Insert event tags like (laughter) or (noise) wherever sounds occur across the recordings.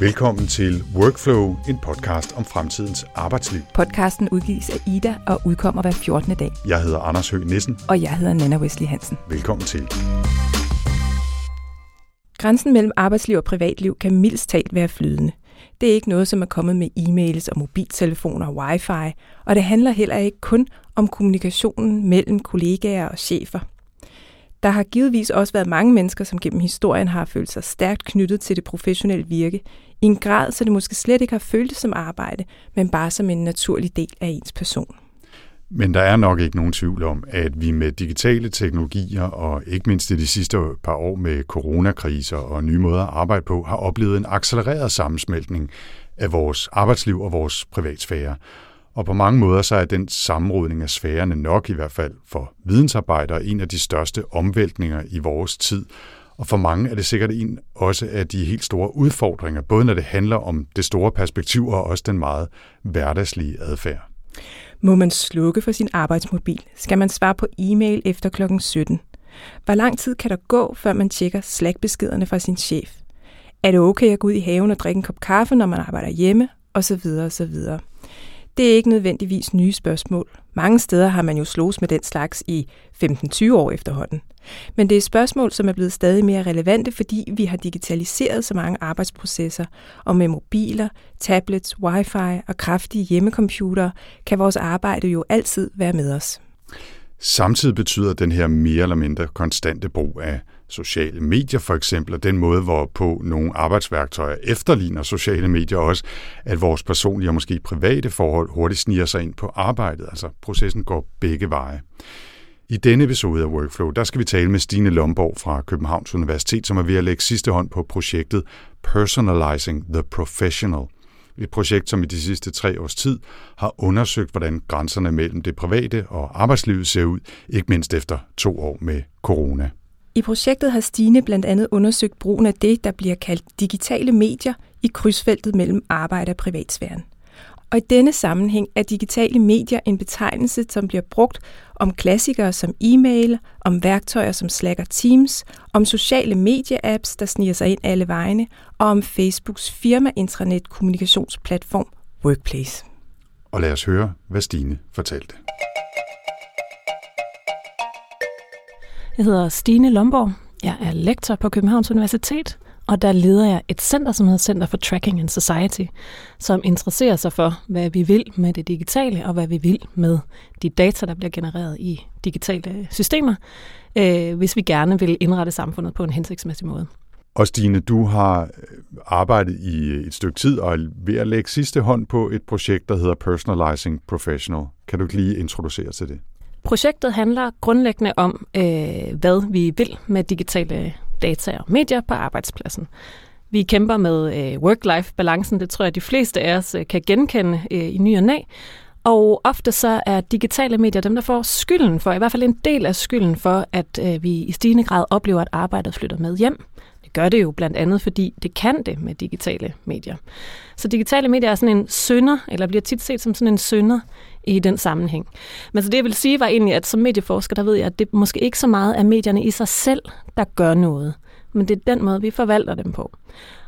Velkommen til Workflow, en podcast om fremtidens arbejdsliv. Podcasten udgives af Ida og udkommer hver 14. dag. Jeg hedder Anders Høgh Nissen. Og jeg hedder Nana Wesley Hansen. Velkommen til. Grænsen mellem arbejdsliv og privatliv kan mildst talt være flydende. Det er ikke noget, som er kommet med e-mails og mobiltelefoner og wifi, og det handler heller ikke kun om kommunikationen mellem kollegaer og chefer. Der har givetvis også været mange mennesker, som gennem historien har følt sig stærkt knyttet til det professionelle virke, i en grad, så det måske slet ikke har følt som arbejde, men bare som en naturlig del af ens person. Men der er nok ikke nogen tvivl om, at vi med digitale teknologier og ikke mindst i de sidste par år med coronakriser og nye måder at arbejde på, har oplevet en accelereret sammensmeltning af vores arbejdsliv og vores privatsfære. Og på mange måder så er den sammenrodning af sfærerne nok i hvert fald for vidensarbejdere en af de største omvæltninger i vores tid. Og for mange er det sikkert en også af de helt store udfordringer, både når det handler om det store perspektiv og også den meget hverdagslige adfærd. Må man slukke for sin arbejdsmobil? Skal man svare på e-mail efter klokken 17? Hvor lang tid kan der gå, før man tjekker Slack-beskederne fra sin chef? Er det okay at gå ud i haven og drikke en kop kaffe, når man arbejder hjemme? Og så videre, og så videre. Det er ikke nødvendigvis nye spørgsmål. Mange steder har man jo slås med den slags i 15-20 år efterhånden. Men det er spørgsmål, som er blevet stadig mere relevante, fordi vi har digitaliseret så mange arbejdsprocesser, og med mobiler, tablets, wifi og kraftige hjemmecomputere kan vores arbejde jo altid være med os. Samtidig betyder den her mere eller mindre konstante brug af sociale medier for eksempel, og den måde, hvorpå nogle arbejdsværktøjer efterligner sociale medier også, at vores personlige og måske private forhold hurtigt sniger sig ind på arbejdet. Altså processen går begge veje. I denne episode af Workflow, der skal vi tale med Stine Lomborg fra Københavns Universitet, som er ved at lægge sidste hånd på projektet Personalizing the Professional. Et projekt, som i de sidste tre års tid har undersøgt, hvordan grænserne mellem det private og arbejdslivet ser ud, ikke mindst efter to år med corona. I projektet har Stine blandt andet undersøgt brugen af det, der bliver kaldt digitale medier i krydsfeltet mellem arbejde og privatsfæren. Og i denne sammenhæng er digitale medier en betegnelse, som bliver brugt om klassikere som e-mail, om værktøjer som Slack og Teams, om sociale medie-apps, der sniger sig ind alle vegne, og om Facebooks firma-intranet kommunikationsplatform Workplace. Og lad os høre, hvad Stine fortalte. Jeg hedder Stine Lomborg. Jeg er lektor på Københavns Universitet, og der leder jeg et center, som hedder Center for Tracking and Society, som interesserer sig for, hvad vi vil med det digitale, og hvad vi vil med de data, der bliver genereret i digitale systemer, øh, hvis vi gerne vil indrette samfundet på en hensigtsmæssig måde. Og Stine, du har øh, arbejdet i øh, et stykke tid og er ved at lægge sidste hånd på et projekt, der hedder Personalizing Professional. Kan du ikke lige introducere til det? Projektet handler grundlæggende om, øh, hvad vi vil med digitale data og medier på arbejdspladsen. Vi kæmper med øh, work-life-balancen, det tror jeg, de fleste af os øh, kan genkende øh, i ny og næ. Og ofte så er digitale medier dem, der får skylden for, i hvert fald en del af skylden for, at øh, vi i stigende grad oplever, at arbejdet flytter med hjem. Det gør det jo blandt andet, fordi det kan det med digitale medier. Så digitale medier er sådan en sønder, eller bliver tit set som sådan en sønder i den sammenhæng. Men så det, jeg vil sige, var egentlig, at som medieforsker, der ved jeg, at det måske ikke så meget er medierne i sig selv, der gør noget. Men det er den måde, vi forvalter dem på.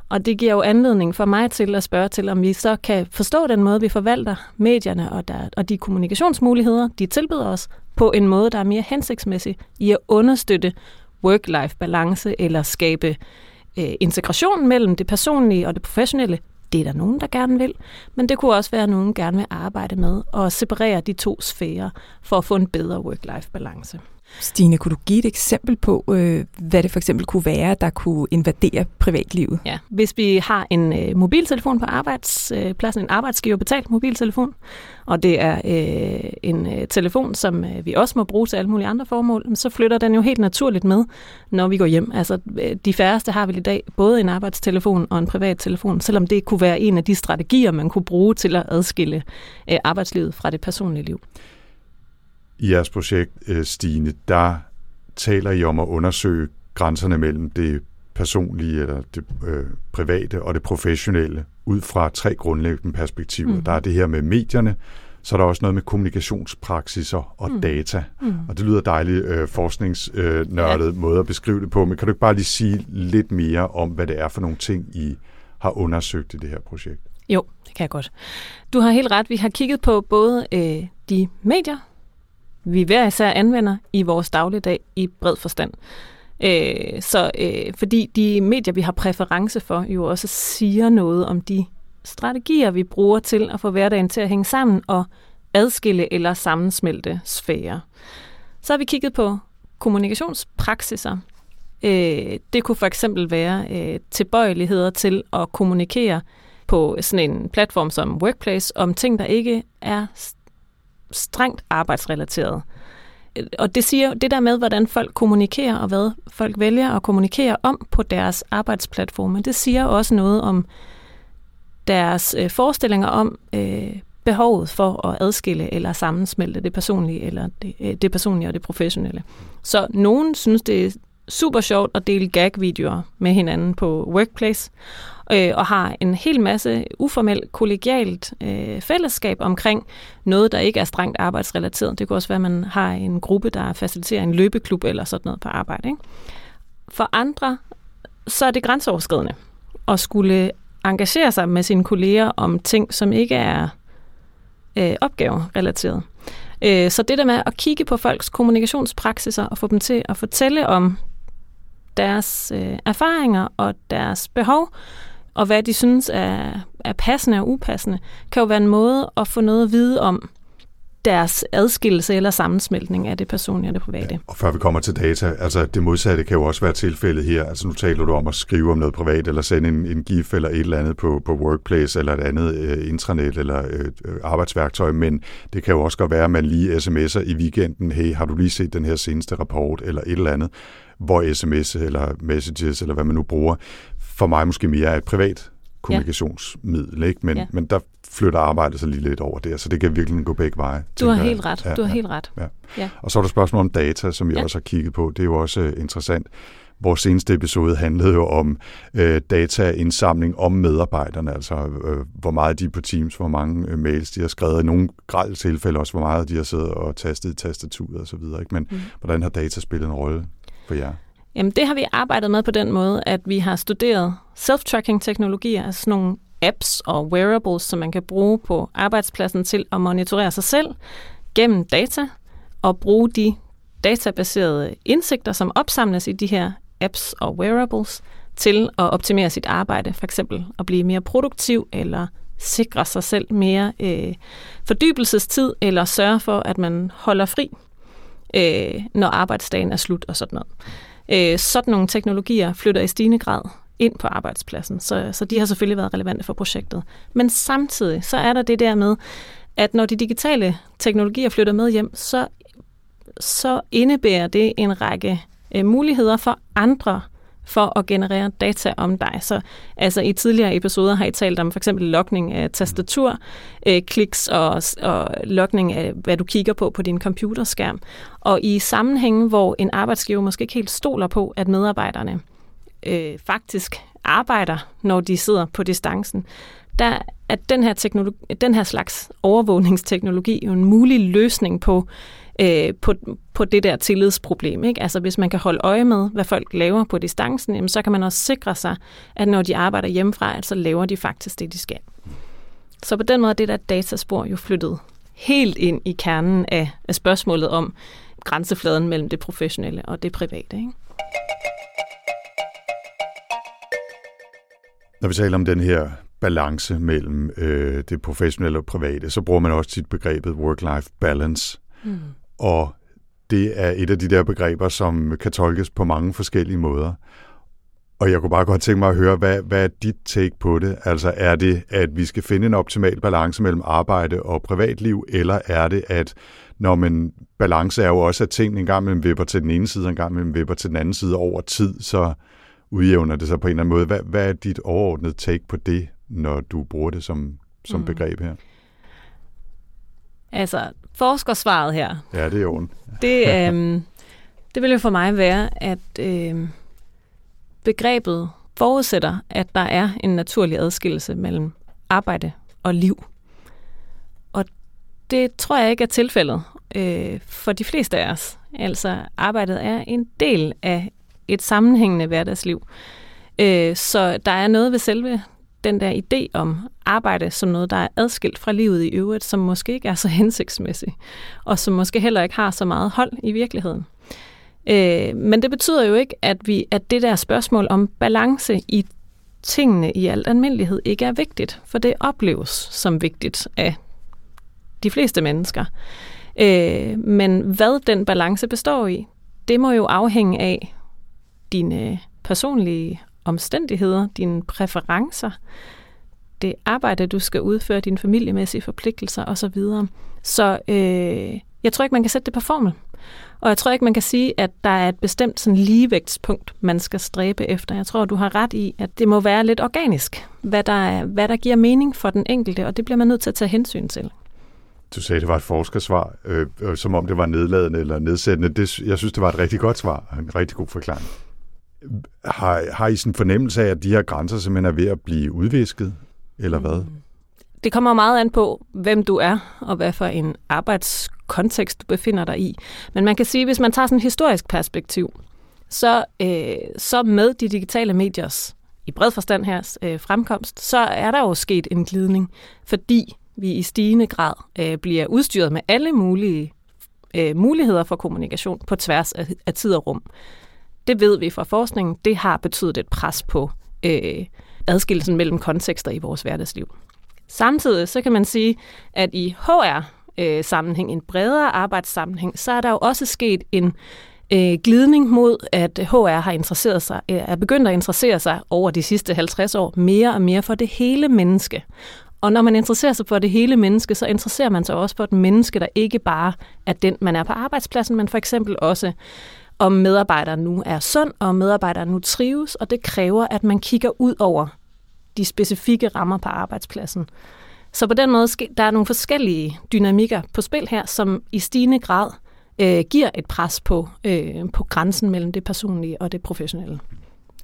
Og det giver jo anledning for mig til at spørge til, om vi så kan forstå den måde, vi forvalter medierne og, der, og de kommunikationsmuligheder, de tilbyder os, på en måde, der er mere hensigtsmæssig i at understøtte work-life balance eller skabe øh, integration mellem det personlige og det professionelle det er der nogen, der gerne vil, men det kunne også være, at nogen gerne vil arbejde med at separere de to sfærer for at få en bedre work-life balance. Stine, kunne du give et eksempel på, øh, hvad det for eksempel kunne være, der kunne invadere privatlivet? Ja, hvis vi har en øh, mobiltelefon på arbejdspladsen, øh, en arbejdsgiver betalt mobiltelefon, og det er øh, en øh, telefon, som øh, vi også må bruge til alle mulige andre formål, så flytter den jo helt naturligt med, når vi går hjem. Altså, øh, de færreste har vel i dag både en arbejdstelefon og en privat telefon, selvom det kunne være en af de strategier, man kunne bruge til at adskille øh, arbejdslivet fra det personlige liv. I jeres projekt, øh, Stine, der taler I om at undersøge grænserne mellem det personlige eller det øh, private og det professionelle ud fra tre grundlæggende perspektiver. Mm. Der er det her med medierne, så er der også noget med kommunikationspraksiser og mm. data. Mm. Og det lyder dejligt øh, forskningsnørdet øh, ja. måde at beskrive det på, men kan du ikke bare lige sige lidt mere om, hvad det er for nogle ting, I har undersøgt i det her projekt. Jo, det kan jeg godt. Du har helt ret. Vi har kigget på både øh, de medier, vi hver især anvender i vores dagligdag i bred forstand. Øh, så øh, fordi de medier, vi har præference for, jo også siger noget om de strategier, vi bruger til at få hverdagen til at hænge sammen og adskille eller sammensmelte sfære. Så har vi kigget på kommunikationspraksiser. Øh, det kunne for eksempel være øh, tilbøjeligheder til at kommunikere på sådan en platform som Workplace om ting, der ikke er strengt arbejdsrelateret. Og det siger det der med, hvordan folk kommunikerer og hvad folk vælger at kommunikere om på deres arbejdsplatforme, det siger også noget om deres øh, forestillinger om øh, behovet for at adskille eller sammensmelte det personlige eller det, øh, det personlige og det professionelle. Så nogen synes, det er super sjovt at dele gag-videoer med hinanden på Workplace, øh, og har en hel masse uformelt kollegialt øh, fællesskab omkring noget, der ikke er strengt arbejdsrelateret. Det kunne også være, at man har en gruppe, der faciliterer en løbeklub eller sådan noget på arbejde. Ikke? For andre, så er det grænseoverskridende at skulle engagere sig med sine kolleger om ting, som ikke er øh, opgaverelateret. Øh, så det der med at kigge på folks kommunikationspraksiser og få dem til at fortælle om deres øh, erfaringer og deres behov, og hvad de synes er, er passende og upassende, kan jo være en måde at få noget at vide om deres adskillelse eller sammensmeltning af det personlige og det private. Ja, og før vi kommer til data, altså det modsatte kan jo også være tilfældet her. Altså nu taler du om at skrive om noget privat, eller sende en, en gif eller et eller andet på, på Workplace, eller et andet øh, intranet eller øh, øh arbejdsværktøj, men det kan jo også godt være, at man lige sms'er i weekenden, hey, har du lige set den her seneste rapport, eller et eller andet, hvor sms eller messages, eller hvad man nu bruger, for mig måske mere er et privat kommunikationsmiddel, ikke? Men, ja. men der flytter arbejdet sig lige lidt over der, så det kan virkelig gå begge veje. Du har helt ret, ja, du har ja, helt ret. Ja. Ja. Og så er der spørgsmål om data, som jeg ja. også har kigget på. Det er jo også uh, interessant. Vores seneste episode handlede jo om øh, dataindsamling om medarbejderne, altså øh, hvor meget de er på Teams, hvor mange øh, mails de har skrevet, i nogle grælde tilfælde også, hvor meget de har siddet og tastet i tastaturet osv. Men mm. hvordan har data spillet en rolle for jer? Jamen det har vi arbejdet med på den måde, at vi har studeret self-tracking-teknologier, altså sådan nogle apps og wearables, som man kan bruge på arbejdspladsen til at monitorere sig selv gennem data, og bruge de databaserede indsigter, som opsamles i de her apps og wearables, til at optimere sit arbejde, for eksempel at blive mere produktiv, eller sikre sig selv mere øh, fordybelsestid, eller sørge for, at man holder fri, øh, når arbejdsdagen er slut og sådan noget. Øh, sådan nogle teknologier flytter i stigende grad ind på arbejdspladsen, så, så de har selvfølgelig været relevante for projektet. Men samtidig så er der det der med, at når de digitale teknologier flytter med hjem, så, så indebærer det en række øh, muligheder for andre for at generere data om dig. Så altså i tidligere episoder har I talt om for eksempel lokning af tastatur, øh, kliks og, og lokning af, hvad du kigger på på din computerskærm. Og i sammenhænge, hvor en arbejdsgiver måske ikke helt stoler på, at medarbejderne øh, faktisk arbejder, når de sidder på distancen, der er den her, teknologi, den her slags overvågningsteknologi jo en mulig løsning på øh, på, på det der tillidsproblem. Ikke? Altså hvis man kan holde øje med, hvad folk laver på distancen, jamen, så kan man også sikre sig, at når de arbejder hjemmefra, så laver de faktisk det, de skal. Så på den måde er det der dataspor jo flyttet helt ind i kernen af, af spørgsmålet om grænsefladen mellem det professionelle og det private. Ikke? Når vi taler om den her balance mellem øh, det professionelle og private, så bruger man også tit begrebet work-life balance. Mm. Og det er et af de der begreber, som kan tolkes på mange forskellige måder. Og jeg kunne bare godt tænke mig at høre, hvad, hvad er dit take på det? Altså er det, at vi skal finde en optimal balance mellem arbejde og privatliv, eller er det, at når man balance er jo også, at ting en gang mellem vipper til den ene side, og en gang mellem vipper til den anden side over tid, så udjævner det sig på en eller anden måde. Hvad, hvad er dit overordnede take på det, når du bruger det som, som mm. begreb her? Altså, forskersvaret her. Ja, det er jo det, øhm, det vil jo for mig være, at øhm, begrebet forudsætter, at der er en naturlig adskillelse mellem arbejde og liv. Og det tror jeg ikke er tilfældet øh, for de fleste af os. Altså, arbejdet er en del af et sammenhængende hverdagsliv. Øh, så der er noget ved selve den der idé om arbejde som noget, der er adskilt fra livet i øvrigt, som måske ikke er så (laughs) hensigtsmæssigt, og som måske heller ikke har så meget hold i virkeligheden. Øh, men det betyder jo ikke, at, vi, at det der spørgsmål om balance i tingene i al almindelighed ikke er vigtigt, for det opleves som vigtigt af de fleste mennesker. Øh, men hvad den balance består i, det må jo afhænge af dine personlige omstændigheder, dine præferencer, det arbejde, du skal udføre, dine familiemæssige forpligtelser osv. Så øh, jeg tror ikke, man kan sætte det på formel. Og jeg tror ikke, man kan sige, at der er et bestemt sådan ligevægtspunkt, man skal stræbe efter. Jeg tror, du har ret i, at det må være lidt organisk, hvad der, hvad der giver mening for den enkelte, og det bliver man nødt til at tage hensyn til. Du sagde, det var et forskersvar, øh, øh, som om det var nedladende eller nedsættende. Det, jeg synes, det var et rigtig godt svar, en rigtig god forklaring. Har, har I sådan en fornemmelse af, at de her grænser simpelthen er ved at blive udvisket, eller hvad? Mm. Det kommer meget an på, hvem du er, og hvad for en arbejdskontekst du befinder dig i. Men man kan sige, hvis man tager sådan et historisk perspektiv, så, øh, så med de digitale mediers i bred forstand her øh, fremkomst, så er der jo sket en glidning, fordi vi i stigende grad øh, bliver udstyret med alle mulige øh, muligheder for kommunikation på tværs af, af tid og rum. Det ved vi fra forskningen, det har betydet et pres på øh, adskillelsen mellem kontekster i vores hverdagsliv. Samtidig så kan man sige, at i HR-sammenhæng, øh, en bredere arbejdssammenhæng, så er der jo også sket en øh, glidning mod, at HR har interesseret sig, øh, er begyndt at interessere sig over de sidste 50 år mere og mere for det hele menneske. Og når man interesserer sig for det hele menneske, så interesserer man sig også for et menneske, der ikke bare er den, man er på arbejdspladsen, men for eksempel også om medarbejderen nu er sund, og medarbejderen nu trives, og det kræver, at man kigger ud over de specifikke rammer på arbejdspladsen. Så på den måde, der er nogle forskellige dynamikker på spil her, som i stigende grad øh, giver et pres på, øh, på grænsen mellem det personlige og det professionelle.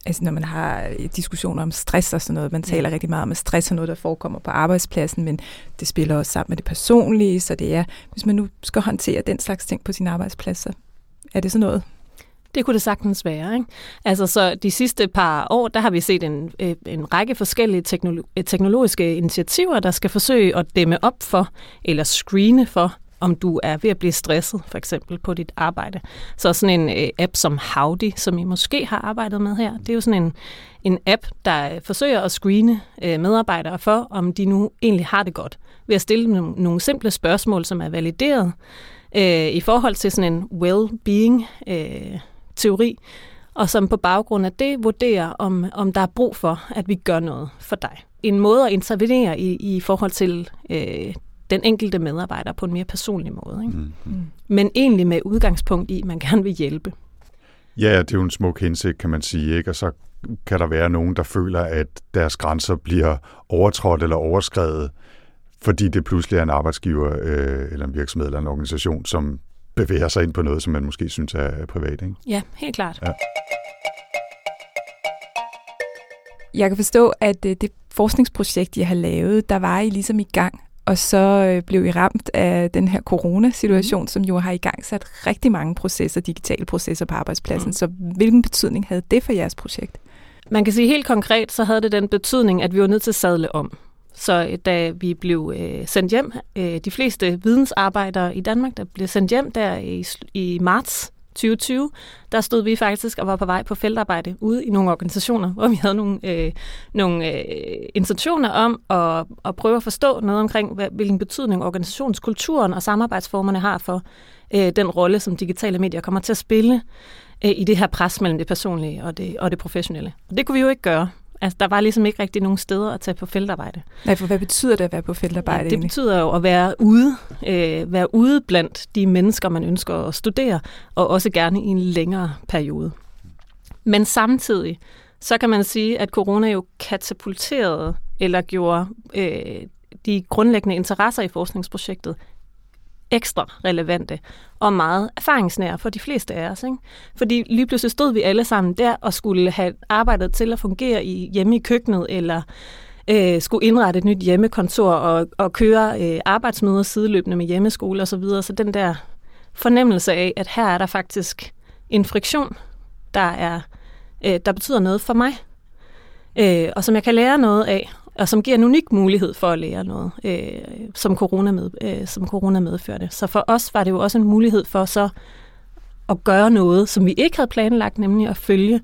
Altså når man har diskussioner om stress og sådan noget, man taler rigtig meget om, at stress er noget, der forekommer på arbejdspladsen, men det spiller også sammen med det personlige, så det er, hvis man nu skal håndtere den slags ting på sin arbejdsplads, så er det sådan noget, det kunne det sagtens være. Ikke? Altså, så de sidste par år, der har vi set en, øh, en række forskellige teknolo- øh, teknologiske initiativer, der skal forsøge at dæmme op for, eller screene for, om du er ved at blive stresset, for eksempel på dit arbejde. Så sådan en øh, app som Howdy, som I måske har arbejdet med her, det er jo sådan en, en app, der forsøger at screene øh, medarbejdere for, om de nu egentlig har det godt, ved at stille nogle, nogle simple spørgsmål, som er valideret øh, i forhold til sådan en well-being øh, teori, og som på baggrund af det vurderer, om, om der er brug for, at vi gør noget for dig. En måde at intervenere i, i forhold til øh, den enkelte medarbejder på en mere personlig måde. Ikke? Mm. Mm. Men egentlig med udgangspunkt i, at man gerne vil hjælpe. Ja, det er jo en smuk hensigt, kan man sige. Ikke? Og så kan der være nogen, der føler, at deres grænser bliver overtrådt eller overskrevet, fordi det pludselig er en arbejdsgiver øh, eller en virksomhed eller en organisation, som bevæger sig ind på noget, som man måske synes er privat. Ikke? Ja, helt klart. Ja. Jeg kan forstå, at øh, det forskningsprojekt, jeg har lavet, der var I ligesom i gang, og så øh, blev I ramt af den her coronasituation, mm. som jo har i gang sat rigtig mange processer, digitale processer på arbejdspladsen. Mm. Så hvilken betydning havde det for jeres projekt? Man kan sige helt konkret, så havde det den betydning, at vi var nødt til at sadle om. Så da vi blev øh, sendt hjem, øh, de fleste vidensarbejdere i Danmark, der blev sendt hjem der i, i marts 2020, der stod vi faktisk og var på vej på feltarbejde ude i nogle organisationer, hvor vi havde nogle, øh, nogle øh, intentioner om at, at prøve at forstå noget omkring, hvad, hvilken betydning organisationskulturen og samarbejdsformerne har for øh, den rolle, som digitale medier kommer til at spille øh, i det her pres mellem det personlige og det, og det professionelle. Og det kunne vi jo ikke gøre. Altså, der var ligesom ikke rigtig nogen steder at tage på feltarbejde. Nej, for hvad betyder det at være på feltarbejde? Ja, det egentlig? betyder jo at være ude, øh, være ude blandt de mennesker, man ønsker at studere, og også gerne i en længere periode. Men samtidig, så kan man sige, at corona jo katapulterede eller gjorde øh, de grundlæggende interesser i forskningsprojektet ekstra relevante og meget erfaringsnære for de fleste af os. Ikke? Fordi lige pludselig stod vi alle sammen der og skulle have arbejdet til at fungere i, hjemme i køkkenet, eller øh, skulle indrette et nyt hjemmekontor og, og køre øh, arbejdsmøder sideløbende med hjemmeskole osv. Så, videre. så den der fornemmelse af, at her er der faktisk en friktion, der, er, øh, der betyder noget for mig, øh, og som jeg kan lære noget af, og som giver en unik mulighed for at lære noget, øh, som, corona med, øh, som corona medførte. Så for os var det jo også en mulighed for så at gøre noget, som vi ikke havde planlagt, nemlig at følge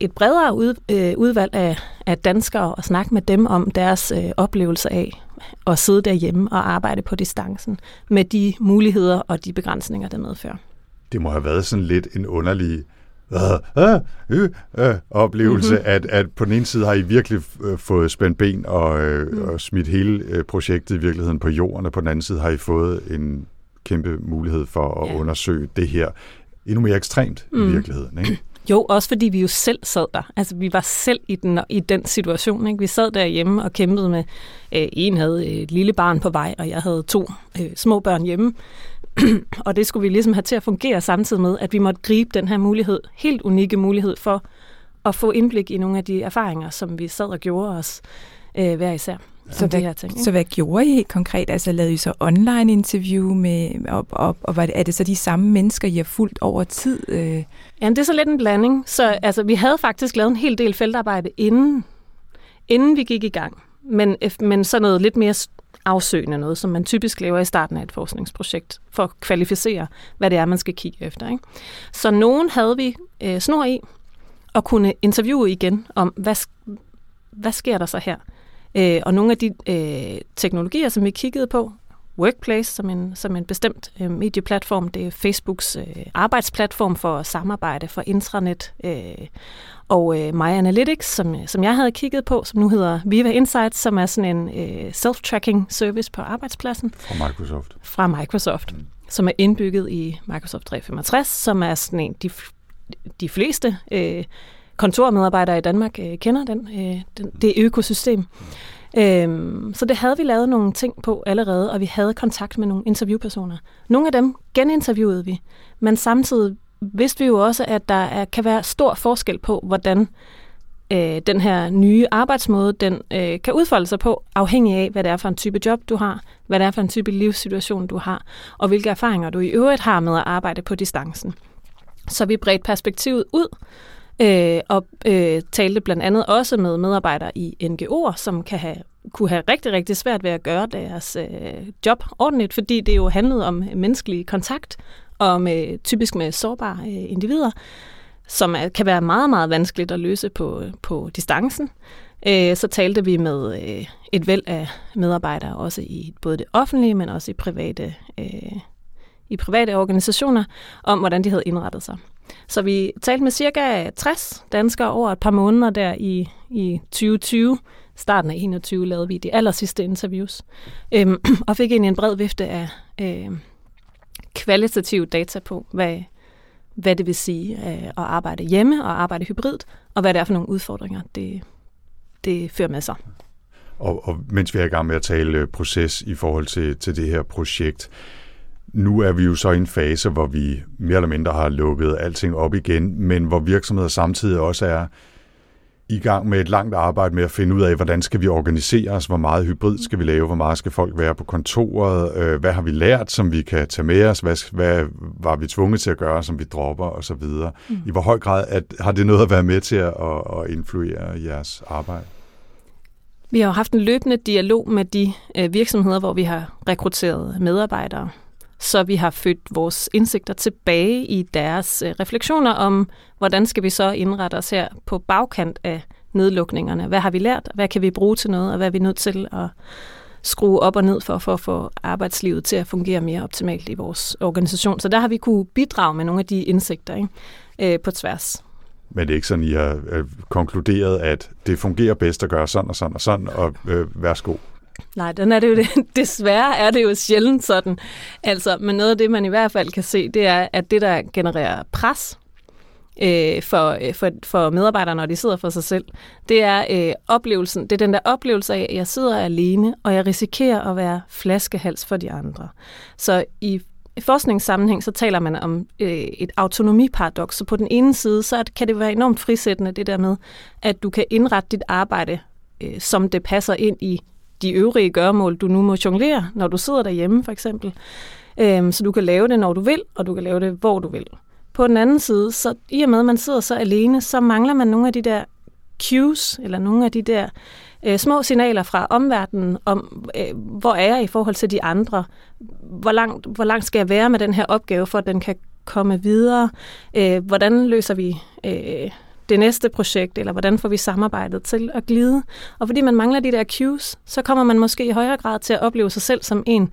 et bredere ud, øh, udvalg af, af danskere og snakke med dem om deres øh, oplevelse af at sidde derhjemme og arbejde på distancen med de muligheder og de begrænsninger, det medfører. Det må have været sådan lidt en underlig øh, øh, øh, øh, oplevelse, mm-hmm. at, at på den ene side har I virkelig øh, fået spændt ben og, øh, mm. og smidt hele øh, projektet i virkeligheden på jorden, og på den anden side har I fået en kæmpe mulighed for at ja. undersøge det her endnu mere ekstremt mm. i virkeligheden. Ikke? Jo, også fordi vi jo selv sad der. Altså, vi var selv i den, i den situation. Ikke? Vi sad derhjemme og kæmpede med, øh, en havde et lille barn på vej, og jeg havde to øh, små børn hjemme. (clears throat) og det skulle vi ligesom have til at fungere samtidig med, at vi måtte gribe den her mulighed, helt unikke mulighed for at få indblik i nogle af de erfaringer, som vi sad og gjorde os øh, hver især. Så hvad, her ting, så hvad gjorde I helt konkret? Altså lavede I så online interview med, og, og, og var det, er det så de samme mennesker, I har fulgt over tid? Øh? Jamen, det er så lidt en blanding. Så altså, vi havde faktisk lavet en hel del feltarbejde inden, inden vi gik i gang. Men, men så noget lidt mere afsøgende noget, som man typisk laver i starten af et forskningsprojekt, for at kvalificere, hvad det er, man skal kigge efter. Ikke? Så nogen havde vi øh, snor i, og kunne interviewe igen om, hvad, hvad sker der så her? Øh, og nogle af de øh, teknologier, som vi kiggede på, Workplace som en, som en bestemt øh, medieplatform. Det er Facebooks øh, arbejdsplatform for samarbejde for intranet. Øh, og øh, My Analytics, som, som jeg havde kigget på, som nu hedder Viva Insights, som er sådan en øh, self-tracking service på arbejdspladsen. Fra Microsoft. Fra Microsoft, mm. som er indbygget i Microsoft 365, som er sådan en, de, de fleste øh, kontormedarbejdere i Danmark øh, kender den, øh, den, det økosystem. Øhm, så det havde vi lavet nogle ting på allerede, og vi havde kontakt med nogle interviewpersoner. Nogle af dem geninterviewede vi, men samtidig vidste vi jo også, at der er, kan være stor forskel på, hvordan øh, den her nye arbejdsmåde den øh, kan udfolde sig på, afhængig af, hvad det er for en type job, du har, hvad det er for en type livssituation, du har, og hvilke erfaringer du i øvrigt har med at arbejde på distancen. Så vi bredte perspektivet ud, øh, og øh, talte blandt andet også med medarbejdere i NGO'er, som kan have kunne have rigtig, rigtig svært ved at gøre deres øh, job ordentligt, fordi det jo handlede om menneskelig kontakt, og med, øh, typisk med sårbare øh, individer, som er, kan være meget, meget vanskeligt at løse på, øh, på distancen. Øh, så talte vi med øh, et væld af medarbejdere, også i både det offentlige, men også i private, øh, i private organisationer, om hvordan de havde indrettet sig. Så vi talte med cirka 60 danskere over et par måneder der i, i 2020. Starten af 21 lavede vi de aller sidste interviews, øhm, (clears throat) og fik egentlig en bred vifte af øh, kvalitative data på, hvad, hvad det vil sige øh, at arbejde hjemme og arbejde hybrid, og hvad det er for nogle udfordringer, det, det fører med sig. Og, og mens vi er i gang med at tale øh, proces i forhold til, til det her projekt, nu er vi jo så i en fase, hvor vi mere eller mindre har lukket alting op igen, men hvor virksomheder samtidig også er i gang med et langt arbejde med at finde ud af, hvordan skal vi organisere os, hvor meget hybrid skal vi lave, hvor meget skal folk være på kontoret, øh, hvad har vi lært, som vi kan tage med os, hvad, hvad var vi tvunget til at gøre, som vi dropper osv. Mm. I hvor høj grad at, har det noget at være med til at, at influere jeres arbejde? Vi har jo haft en løbende dialog med de øh, virksomheder, hvor vi har rekrutteret medarbejdere så vi har født vores indsigter tilbage i deres øh, refleksioner om, hvordan skal vi så indrette os her på bagkant af nedlukningerne. Hvad har vi lært? Hvad kan vi bruge til noget? Og hvad er vi nødt til at skrue op og ned for, for at få arbejdslivet til at fungere mere optimalt i vores organisation. Så der har vi kunne bidrage med nogle af de indsigter ikke? Øh, på tværs. Men det er ikke sådan, I har øh, konkluderet, at det fungerer bedst at gøre sådan og sådan og sådan, og øh, værsgo. Nej, den er det jo (laughs) desværre er det jo sjældent sådan. Altså, men noget af det, man i hvert fald kan se, det er, at det, der genererer pres øh, for, øh, for, for medarbejdere, når de sidder for sig selv, det er øh, oplevelsen. Det er den der oplevelse af, at jeg sidder alene, og jeg risikerer at være flaskehals for de andre. Så i forskningssammenhæng, så taler man om øh, et autonomiparadoks. Så på den ene side, så kan det være enormt frisættende, det der med, at du kan indrette dit arbejde, øh, som det passer ind i de øvrige gørmål, du nu må jonglere, når du sidder derhjemme for eksempel. Øhm, så du kan lave det, når du vil, og du kan lave det, hvor du vil. På den anden side, så i og med, at man sidder så alene, så mangler man nogle af de der cues, eller nogle af de der øh, små signaler fra omverdenen om, øh, hvor er jeg i forhold til de andre? Hvor langt, hvor langt skal jeg være med den her opgave, for at den kan komme videre? Øh, hvordan løser vi øh, det næste projekt, eller hvordan får vi samarbejdet til at glide? Og fordi man mangler de der cues, så kommer man måske i højere grad til at opleve sig selv som en,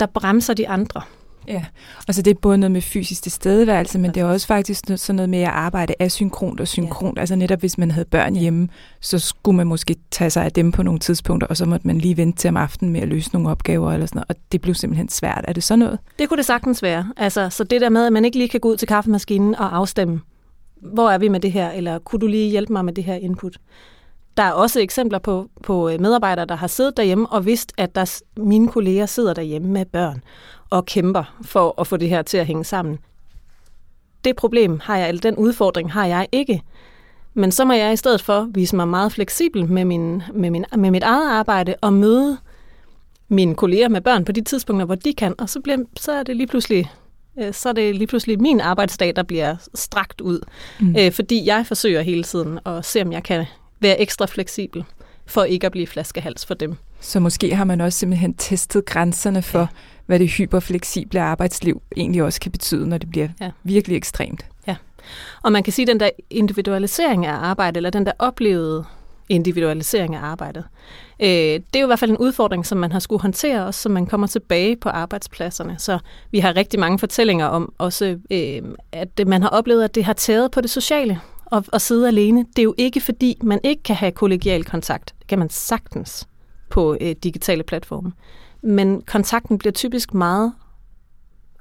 der bremser de andre. Ja, og så det er både noget med fysisk tilstedeværelse, men det er også faktisk sådan noget med at arbejde asynkront og synkront. Ja. Altså netop hvis man havde børn hjemme, så skulle man måske tage sig af dem på nogle tidspunkter, og så måtte man lige vente til om aftenen med at løse nogle opgaver eller sådan noget, og det blev simpelthen svært. Er det så noget? Det kunne det sagtens være. Altså, så det der med, at man ikke lige kan gå ud til kaffemaskinen og afstemme, hvor er vi med det her, eller kunne du lige hjælpe mig med det her input? Der er også eksempler på, på øh, medarbejdere, der har siddet derhjemme og vidst, at der, mine kolleger sidder derhjemme med børn og kæmper for at få det her til at hænge sammen. Det problem har jeg, eller den udfordring har jeg ikke. Men så må jeg i stedet for vise mig meget fleksibel med, min, med, min, med mit eget arbejde og møde mine kolleger med børn på de tidspunkter, hvor de kan, og så, bliver, så er det lige pludselig øh, så er det lige pludselig min arbejdsdag, der bliver strakt ud. Mm. Øh, fordi jeg forsøger hele tiden at se, om jeg kan være ekstra fleksibel, for ikke at blive flaskehals for dem. Så måske har man også simpelthen testet grænserne for, ja. hvad det hyperfleksible arbejdsliv egentlig også kan betyde, når det bliver ja. virkelig ekstremt. Ja, og man kan sige, at den der individualisering af arbejdet, eller den der oplevede individualisering af arbejdet, øh, det er jo i hvert fald en udfordring, som man har skulle håndtere, også som man kommer tilbage på arbejdspladserne. Så vi har rigtig mange fortællinger om også, øh, at man har oplevet, at det har taget på det sociale at, at sidde alene. Det er jo ikke fordi, man ikke kan have kollegial kontakt. Det kan man sagtens på øh, digitale platforme. Men kontakten bliver typisk meget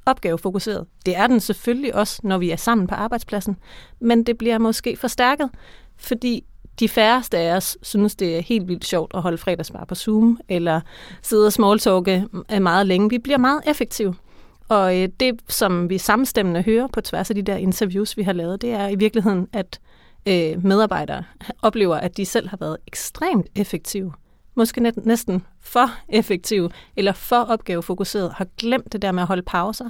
opgavefokuseret. Det er den selvfølgelig også, når vi er sammen på arbejdspladsen, men det bliver måske forstærket, fordi de færreste af os synes, det er helt vildt sjovt at holde fredagsbar på Zoom, eller sidde og smalltalke meget længe. Vi bliver meget effektive. Og øh, det, som vi samstemmende hører på tværs af de der interviews, vi har lavet, det er i virkeligheden, at øh, medarbejdere oplever, at de selv har været ekstremt effektive. Måske næsten for effektive, eller for opgavefokuseret, har glemt det der med at holde pauser,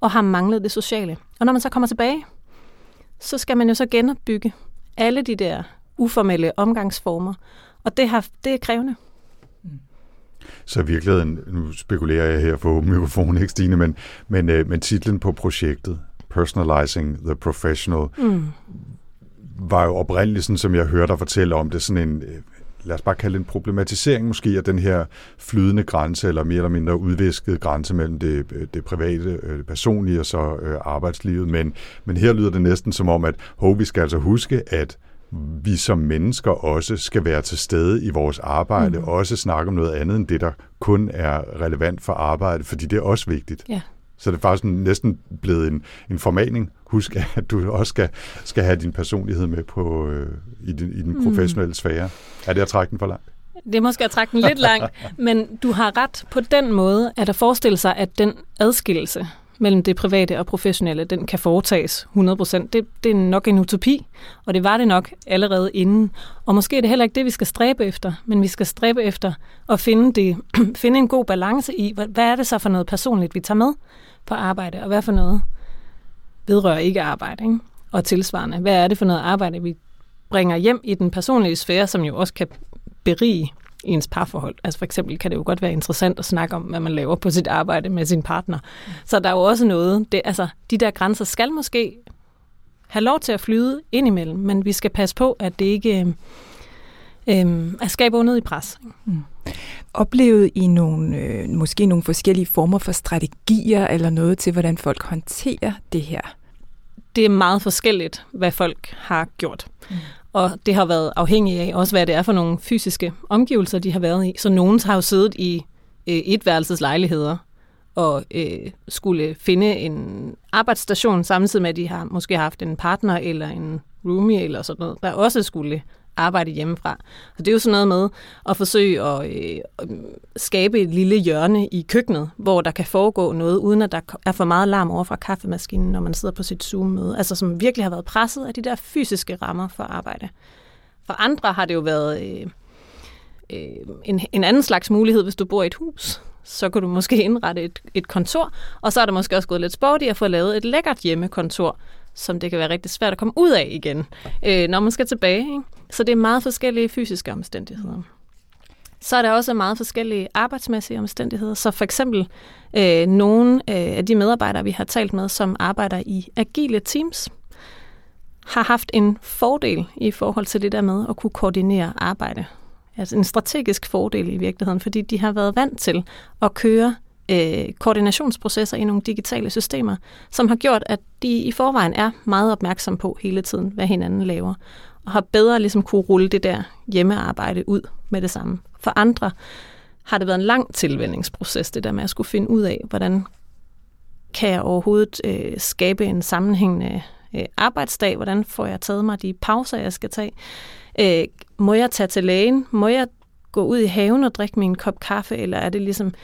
og har manglet det sociale. Og når man så kommer tilbage, så skal man jo så genopbygge alle de der uformelle omgangsformer, og det, har, det er krævende. Så i virkeligheden, nu spekulerer jeg her for åben mikrofon, ikke Stine, men, men, øh, men titlen på projektet, Personalizing the Professional, mm. var jo oprindeligt, sådan, som jeg hørte dig fortælle om det, sådan en, øh, lad os bare kalde det en problematisering måske af den her flydende grænse, eller mere eller mindre udviskede grænse mellem det, øh, det private, det personlige og så arbejdslivet. Men, men her lyder det næsten som om, at hov, vi skal altså huske, at vi som mennesker også skal være til stede i vores arbejde, mm. og også snakke om noget andet end det, der kun er relevant for arbejde, fordi det er også vigtigt. Ja. Så det er faktisk næsten blevet en, en formaning. Husk, at du også skal, skal have din personlighed med på, øh, i, din, i den mm. professionelle sfære. Er det at trække den for langt? Det er måske at trække den lidt langt, (laughs) men du har ret på den måde, at der forestille sig, at den adskillelse, mellem det private og professionelle, den kan foretages 100%. Det, det er nok en utopi, og det var det nok allerede inden. Og måske er det heller ikke det, vi skal stræbe efter, men vi skal stræbe efter at finde, det, (clears throat) finde en god balance i, hvad, hvad er det så for noget personligt, vi tager med på arbejde, og hvad for noget vedrører ikke arbejde, ikke? og tilsvarende. Hvad er det for noget arbejde, vi bringer hjem i den personlige sfære, som jo også kan berige ens parforhold. Altså for eksempel kan det jo godt være interessant at snakke om, hvad man laver på sit arbejde med sin partner. Så der er jo også noget, det, altså de der grænser skal måske have lov til at flyde indimellem, men vi skal passe på, at det ikke øh, er skaber i pres. Mm. Oplevet I nogle, øh, måske nogle forskellige former for strategier eller noget til, hvordan folk håndterer det her? Det er meget forskelligt, hvad folk har gjort. Mm. Og det har været afhængigt af også, hvad det er for nogle fysiske omgivelser, de har været i. Så nogen har jo siddet i øh, etværelseslejligheder og øh, skulle finde en arbejdsstation, samtidig med, at de har måske haft en partner eller en roomie eller sådan noget, der også skulle arbejde hjemmefra. Så det er jo sådan noget med at forsøge at øh, skabe et lille hjørne i køkkenet, hvor der kan foregå noget, uden at der er for meget larm over fra kaffemaskinen, når man sidder på sit Zoom-møde. Altså som virkelig har været presset af de der fysiske rammer for arbejde. For andre har det jo været øh, øh, en, en anden slags mulighed, hvis du bor i et hus. Så kan du måske indrette et, et kontor, og så er det måske også gået lidt sport i at få lavet et lækkert hjemmekontor, som det kan være rigtig svært at komme ud af igen, øh, når man skal tilbage. Ikke? Så det er meget forskellige fysiske omstændigheder. Så er der også meget forskellige arbejdsmæssige omstændigheder. Så for eksempel øh, nogle øh, af de medarbejdere, vi har talt med, som arbejder i agile teams, har haft en fordel i forhold til det der med at kunne koordinere arbejde. Altså en strategisk fordel i virkeligheden, fordi de har været vant til at køre øh, koordinationsprocesser i nogle digitale systemer, som har gjort, at de i forvejen er meget opmærksom på hele tiden, hvad hinanden laver, og har bedre ligesom kunne rulle det der hjemmearbejde ud med det samme. For andre har det været en lang tilvændingsproces, det der med at skulle finde ud af, hvordan kan jeg overhovedet øh, skabe en sammenhængende øh, arbejdsdag? Hvordan får jeg taget mig de pauser, jeg skal tage? Øh, må jeg tage til lægen? Må jeg gå ud i haven og drikke min kop kaffe? Eller er det ligesom...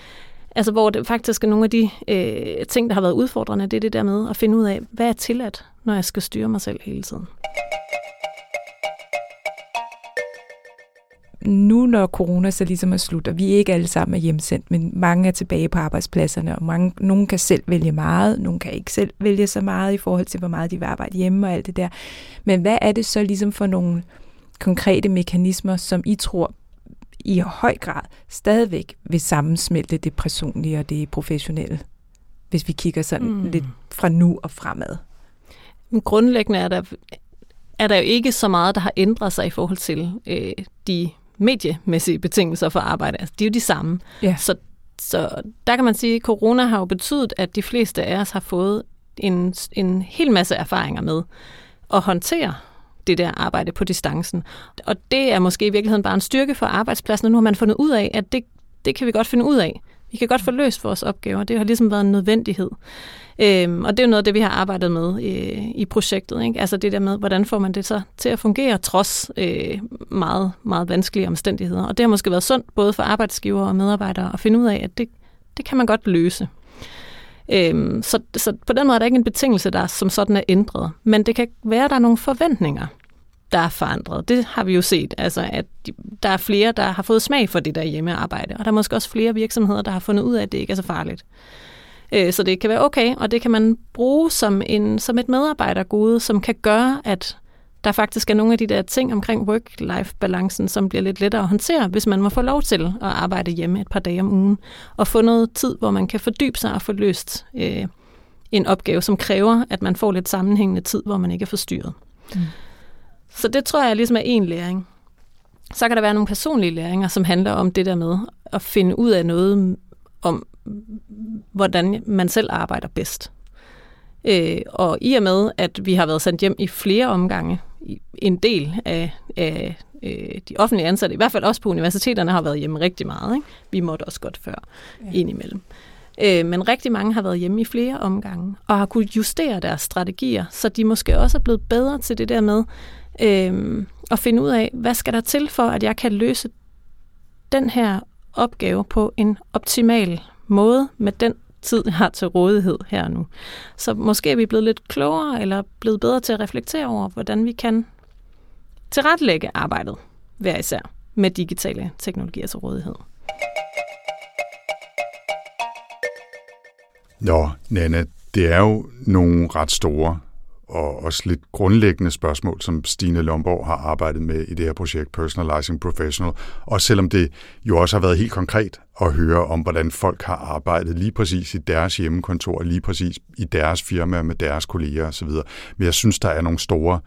Altså, hvor det faktisk er nogle af de øh, ting, der har været udfordrende, det er det der med at finde ud af, hvad er tilladt, når jeg skal styre mig selv hele tiden. nu når corona så ligesom er slut, og vi ikke alle sammen er hjemsendt, men mange er tilbage på arbejdspladserne, og mange, nogen kan selv vælge meget, nogen kan ikke selv vælge så meget i forhold til, hvor meget de vil arbejde hjemme og alt det der. Men hvad er det så ligesom for nogle konkrete mekanismer, som I tror i høj grad stadigvæk vil sammensmelte det personlige og det professionelle, hvis vi kigger sådan mm. lidt fra nu og fremad? Men grundlæggende er der, er der jo ikke så meget, der har ændret sig i forhold til øh, de mediemæssige betingelser for arbejde. Altså, de er jo de samme. Ja. Så, så der kan man sige, at corona har jo betydet, at de fleste af os har fået en, en hel masse erfaringer med at håndtere det der arbejde på distancen. Og det er måske i virkeligheden bare en styrke for arbejdspladsen, og nu har man fundet ud af, at det, det kan vi godt finde ud af. Vi kan godt få løst vores opgaver. Det har ligesom været en nødvendighed. Øhm, og det er jo noget af det, vi har arbejdet med i, i projektet. Ikke? Altså det der med, hvordan får man det så til at fungere, trods øh, meget, meget vanskelige omstændigheder. Og det har måske været sundt, både for arbejdsgiver og medarbejdere, at finde ud af, at det, det kan man godt løse. Øhm, så, så på den måde er der ikke en betingelse, der som sådan er ændret. Men det kan være, at der er nogle forventninger, der er forandret. Det har vi jo set, altså at der er flere, der har fået smag for det der hjemmearbejde, og der er måske også flere virksomheder, der har fundet ud af, at det ikke er så farligt. Øh, så det kan være okay, og det kan man bruge som, en, som et medarbejdergode, som kan gøre, at der faktisk er nogle af de der ting omkring work-life-balancen, som bliver lidt lettere at håndtere, hvis man må få lov til at arbejde hjemme et par dage om ugen, og få noget tid, hvor man kan fordybe sig og få løst øh, en opgave, som kræver, at man får lidt sammenhængende tid, hvor man ikke er forstyrret. Mm. Så det tror jeg ligesom er en læring. Så kan der være nogle personlige læringer, som handler om det der med at finde ud af noget om, hvordan man selv arbejder bedst. Øh, og i og med, at vi har været sendt hjem i flere omgange, en del af, af øh, de offentlige ansatte, i hvert fald også på universiteterne, har været hjemme rigtig meget. Ikke? Vi måtte også godt før, ja. indimellem. Øh, men rigtig mange har været hjemme i flere omgange, og har kunnet justere deres strategier, så de måske også er blevet bedre til det der med øh, at finde ud af, hvad skal der til for, at jeg kan løse den her opgave på en optimal måde med den tid, jeg har til rådighed her nu. Så måske er vi blevet lidt klogere, eller blevet bedre til at reflektere over, hvordan vi kan tilrettelægge arbejdet hver især med digitale teknologier til rådighed. Nå, Nana, det er jo nogle ret store og også lidt grundlæggende spørgsmål, som Stine Lomborg har arbejdet med i det her projekt Personalizing Professional. Og selvom det jo også har været helt konkret at høre om, hvordan folk har arbejdet lige præcis i deres hjemmekontor, lige præcis i deres firma med deres kolleger osv. Men jeg synes, der er nogle store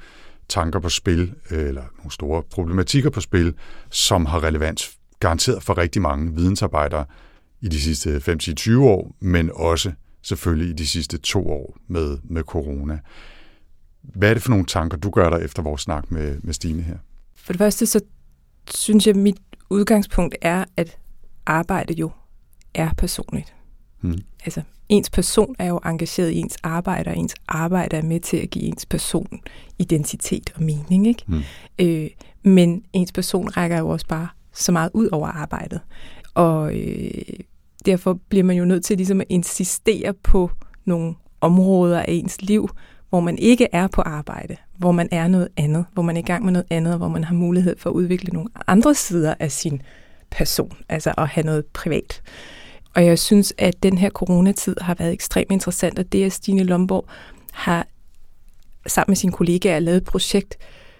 tanker på spil, eller nogle store problematikker på spil, som har relevans garanteret for rigtig mange vidensarbejdere i de sidste 5-20 år, men også selvfølgelig i de sidste to år med, med corona. Hvad er det for nogle tanker, du gør dig efter vores snak med, med Stine her? For det første, så synes jeg, at mit udgangspunkt er, at arbejde jo er personligt. Hmm. Altså, ens person er jo engageret i ens arbejde, og ens arbejde er med til at give ens person identitet og mening. Ikke? Hmm. Øh, men ens person rækker jo også bare så meget ud over arbejdet. Og øh, derfor bliver man jo nødt til ligesom at insistere på nogle områder af ens liv, hvor man ikke er på arbejde, hvor man er noget andet, hvor man er i gang med noget andet, og hvor man har mulighed for at udvikle nogle andre sider af sin person, altså at have noget privat. Og jeg synes, at den her coronatid har været ekstremt interessant, og det, at Stine Lomborg har sammen med sine kollegaer lavet et projekt,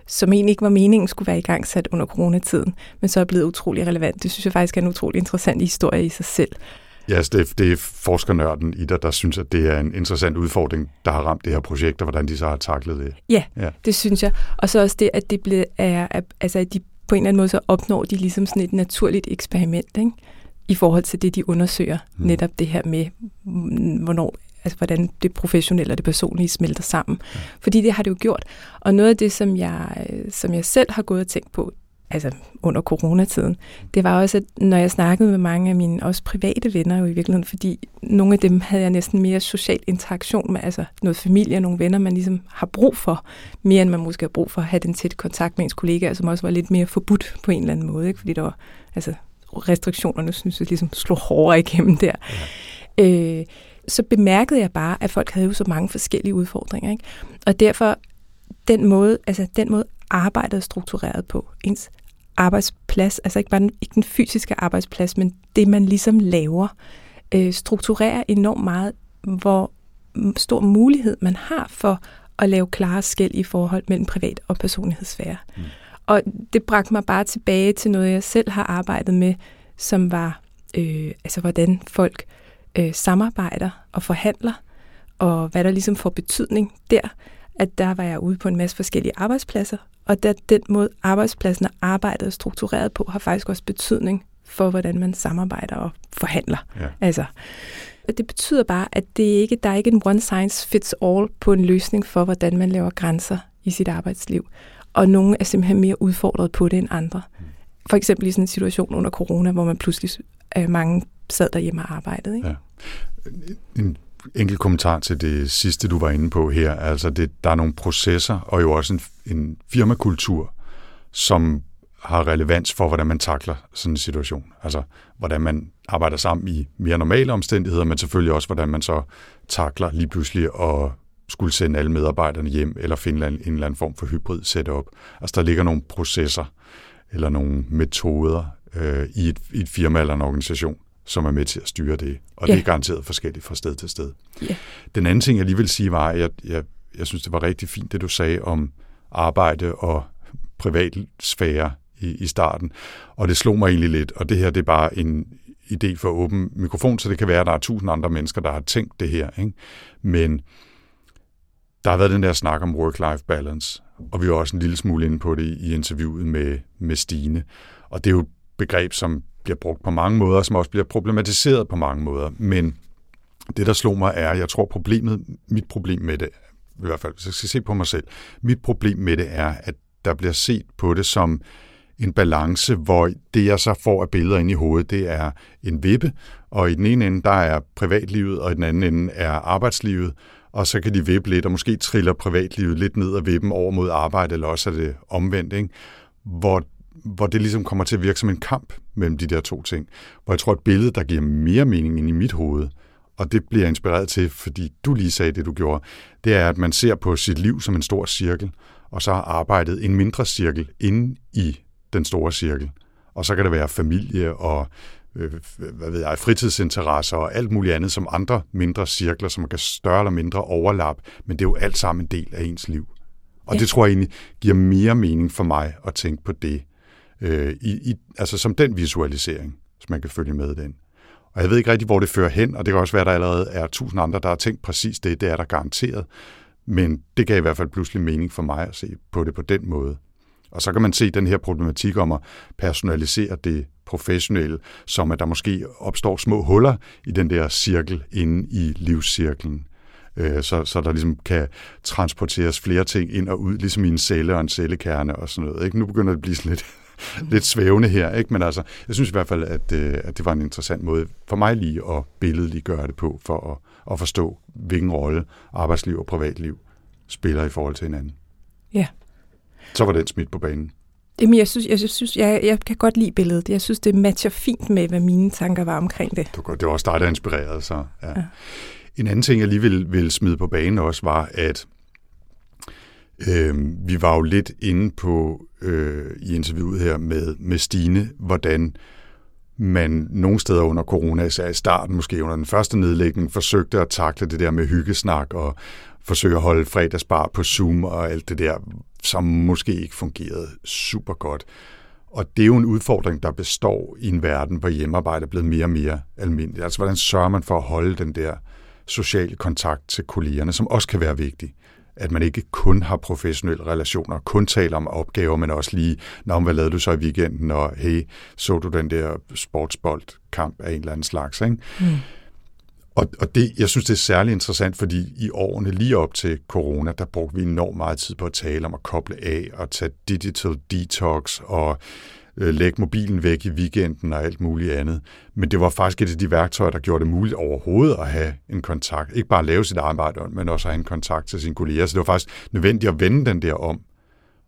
som egentlig ikke var meningen skulle være i gang sat under coronatiden, men så er blevet utrolig relevant. Det synes jeg faktisk er en utrolig interessant historie i sig selv. Ja, altså det, det er forskernørden i dig, der synes, at det er en interessant udfordring, der har ramt det her projekt, og hvordan de så har taklet det. Ja, ja. det synes jeg. Og så også det, at det blev, er, altså, at de på en eller anden måde så opnår de ligesom sådan et naturligt eksperiment, ikke? i forhold til det, de undersøger. Mm. Netop det her med, hvornår altså hvordan det professionelle og det personlige smelter sammen. Ja. Fordi det har det jo gjort. Og noget af det, som jeg, som jeg selv har gået og tænkt på, altså under coronatiden, det var også, at når jeg snakkede med mange af mine også private venner jo i virkeligheden, fordi nogle af dem havde jeg næsten mere social interaktion med, altså noget familie og nogle venner, man ligesom har brug for, mere end man måske har brug for at have den tætte kontakt med ens kollegaer, som også var lidt mere forbudt på en eller anden måde, ikke? fordi der var, altså restriktionerne, synes jeg, ligesom slog hårdere igennem der. Ja. Øh, så bemærkede jeg bare, at folk havde jo så mange forskellige udfordringer. Ikke? Og derfor den måde, altså den måde arbejdet struktureret på, ens arbejdsplads, altså ikke bare den, ikke den fysiske arbejdsplads, men det man ligesom laver, øh, strukturerer enormt meget, hvor stor mulighed man har for at lave klare skæld i forhold mellem privat og personlighedssfære. Mm. Og det bragte mig bare tilbage til noget, jeg selv har arbejdet med, som var, øh, altså hvordan folk øh, samarbejder og forhandler, og hvad der ligesom får betydning der, at der var jeg ude på en masse forskellige arbejdspladser, og der, den måde arbejdspladsen og arbejdet er struktureret på, har faktisk også betydning for, hvordan man samarbejder og forhandler. Ja. Altså, og det betyder bare, at det ikke, der er ikke en one size fits all på en løsning for, hvordan man laver grænser i sit arbejdsliv. Og nogle er simpelthen mere udfordret på det end andre. For eksempel i sådan en situation under corona, hvor man pludselig øh, mange sad derhjemme og arbejdede. Ikke? Ja. En enkelt kommentar til det sidste, du var inde på her. Altså, det, der er nogle processer og jo også en, en firmakultur, som har relevans for, hvordan man takler sådan en situation. Altså, hvordan man arbejder sammen i mere normale omstændigheder, men selvfølgelig også, hvordan man så takler lige pludselig at skulle sende alle medarbejderne hjem, eller finde en, en eller anden form for hybrid setup. Altså, der ligger nogle processer, eller nogle metoder øh, i, et, i et firma eller en organisation, som er med til at styre det. Og ja. det er garanteret forskelligt fra sted til sted. Ja. Den anden ting, jeg lige vil sige, var, at jeg, jeg, jeg synes, det var rigtig fint, det du sagde om arbejde og privat sfære i, i starten. Og det slog mig egentlig lidt, og det her det er bare en idé for åben mikrofon, så det kan være, at der er tusind andre mennesker, der har tænkt det her. Ikke? Men der har været den der snak om work-life balance, og vi var også en lille smule inde på det i interviewet med, med Stine. Og det er jo begreb, som bliver brugt på mange måder, som også bliver problematiseret på mange måder. Men det, der slog mig, er, jeg tror problemet, mit problem med det, i hvert fald hvis jeg skal se på mig selv, mit problem med det er, at der bliver set på det som en balance, hvor det, jeg så får af billeder ind i hovedet, det er en vippe, og i den ene ende, der er privatlivet, og i den anden ende er arbejdslivet, og så kan de vippe lidt, og måske triller privatlivet lidt ned ad vippen over mod arbejde, eller også er det omvendt, ikke? Hvor, hvor det ligesom kommer til at virke som en kamp mellem de der to ting. Hvor jeg tror, et billede, der giver mere mening ind i mit hoved, og det bliver jeg inspireret til, fordi du lige sagde det, du gjorde, det er, at man ser på sit liv som en stor cirkel, og så har arbejdet en mindre cirkel inde i den store cirkel. Og så kan det være familie og øh, hvad ved jeg, fritidsinteresser og alt muligt andet som andre mindre cirkler, som kan større eller mindre overlap, men det er jo alt sammen en del af ens liv. Og ja. det tror jeg egentlig giver mere mening for mig at tænke på det, øh, i, i, altså som den visualisering, som man kan følge med den. Og jeg ved ikke rigtig, hvor det fører hen, og det kan også være, at der allerede er tusind andre, der har tænkt præcis det, det er der garanteret. Men det gav i hvert fald pludselig mening for mig at se på det på den måde. Og så kan man se den her problematik om at personalisere det professionelle, som at der måske opstår små huller i den der cirkel inde i livscirklen. Øh, så, så der ligesom kan transporteres flere ting ind og ud, ligesom i en celle og en cellekerne og sådan noget. Ikke? Nu begynder det at blive sådan lidt, (laughs) lidt svævende her, ikke? men altså, jeg synes i hvert fald, at, øh, at det var en interessant måde for mig lige at billedligt gøre det på, for at, at forstå, hvilken rolle arbejdsliv og privatliv spiller i forhold til hinanden. Ja. Så var den smidt på banen. Jamen, jeg synes, jeg, synes jeg, jeg kan godt lide billedet. Jeg synes, det matcher fint med, hvad mine tanker var omkring det. Det var, det var også dig, der inspirerede, så ja. ja. En anden ting, jeg lige vil, vil smide på banen også, var, at øh, vi var jo lidt inde på øh, i interviewet her med, med Stine, hvordan man nogle steder under corona, især i starten, måske under den første nedlægning, forsøgte at takle det der med hyggesnak og forsøge at holde fredagsbar på Zoom og alt det der, som måske ikke fungerede super godt. Og det er jo en udfordring, der består i en verden, hvor hjemmearbejde er blevet mere og mere almindeligt. Altså, hvordan sørger man for at holde den der sociale kontakt til kollegerne, som også kan være vigtig? At man ikke kun har professionelle relationer, kun taler om opgaver, men også lige, når hvad lavede du så i weekenden, og hey, så du den der sportsboldkamp af en eller anden slags, ikke? Mm. Og, og det, jeg synes, det er særlig interessant, fordi i årene lige op til corona, der brugte vi enormt meget tid på at tale om at koble af og tage digital detox og øh, Øh, lægge mobilen væk i weekenden og alt muligt andet. Men det var faktisk et af de værktøjer, der gjorde det muligt overhovedet at have en kontakt. Ikke bare at lave sit arbejde, men også at have en kontakt til sine kolleger. Så det var faktisk nødvendigt at vende den der om,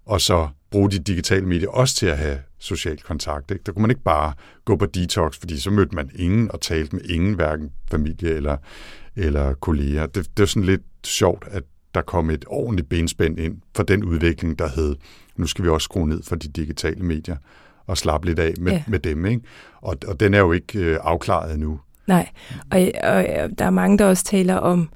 og så bruge de digitale medier også til at have social kontakt. Ikke? Der kunne man ikke bare gå på detox, fordi så mødte man ingen og talte med ingen, hverken familie eller, eller kolleger. Det, det er sådan lidt sjovt, at der kom et ordentligt benspænd ind for den udvikling, der hed, nu skal vi også skrue ned for de digitale medier og slappe lidt af med, ja. med dem. Ikke? Og, og den er jo ikke øh, afklaret endnu. Nej, og, og der er mange, der også taler om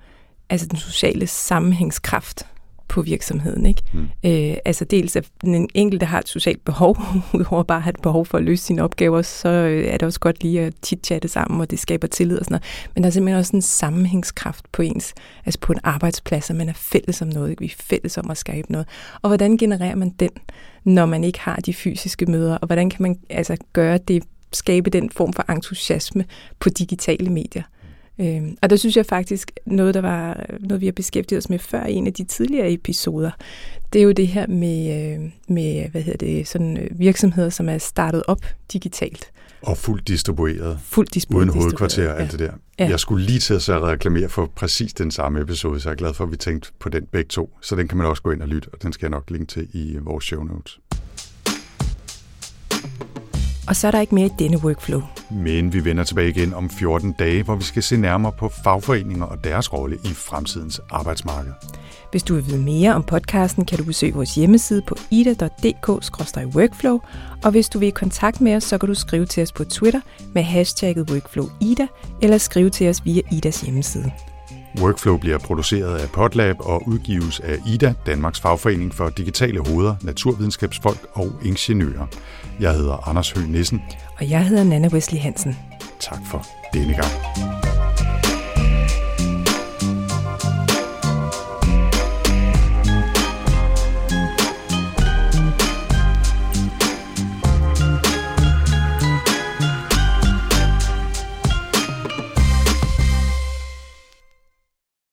altså den sociale sammenhængskraft på virksomheden. Ikke? Mm. Øh, altså dels at den enkelte har et socialt behov, (laughs) udover bare at have et behov for at løse sine opgaver, så øh, er det også godt lige at chit-chatte sammen, og det skaber tillid og sådan noget. Men der er simpelthen også en sammenhængskraft på ens, altså på en arbejdsplads, at man er fælles om noget, vi er fælles om at skabe noget. Og hvordan genererer man den, når man ikke har de fysiske møder, og hvordan kan man altså gøre det, skabe den form for entusiasme på digitale medier? Øhm, og der synes jeg faktisk, noget, der var noget, vi har beskæftiget os med før i en af de tidligere episoder, det er jo det her med, øh, med hvad hedder det, sådan øh, virksomheder, som er startet op digitalt. Og fuldt distribueret. Fuldt distribueret. Uden hovedkvarter og ja. alt det der. Ja. Jeg skulle lige til at reklamere for præcis den samme episode, så jeg er glad for, at vi tænkte på den begge to. Så den kan man også gå ind og lytte, og den skal jeg nok linke til i vores show notes. Og så er der ikke mere i denne workflow. Men vi vender tilbage igen om 14 dage, hvor vi skal se nærmere på fagforeninger og deres rolle i fremtidens arbejdsmarked. Hvis du vil vide mere om podcasten, kan du besøge vores hjemmeside på ida.dk-workflow, og hvis du vil i kontakt med os, så kan du skrive til os på Twitter med hashtagget workflowida, eller skrive til os via Idas hjemmeside. Workflow bliver produceret af Podlab og udgives af IDA, Danmarks Fagforening for Digitale Hoveder, Naturvidenskabsfolk og Ingeniører. Jeg hedder Anders Høgh Nissen. Og jeg hedder Nana Wesley Hansen. Tak for denne gang.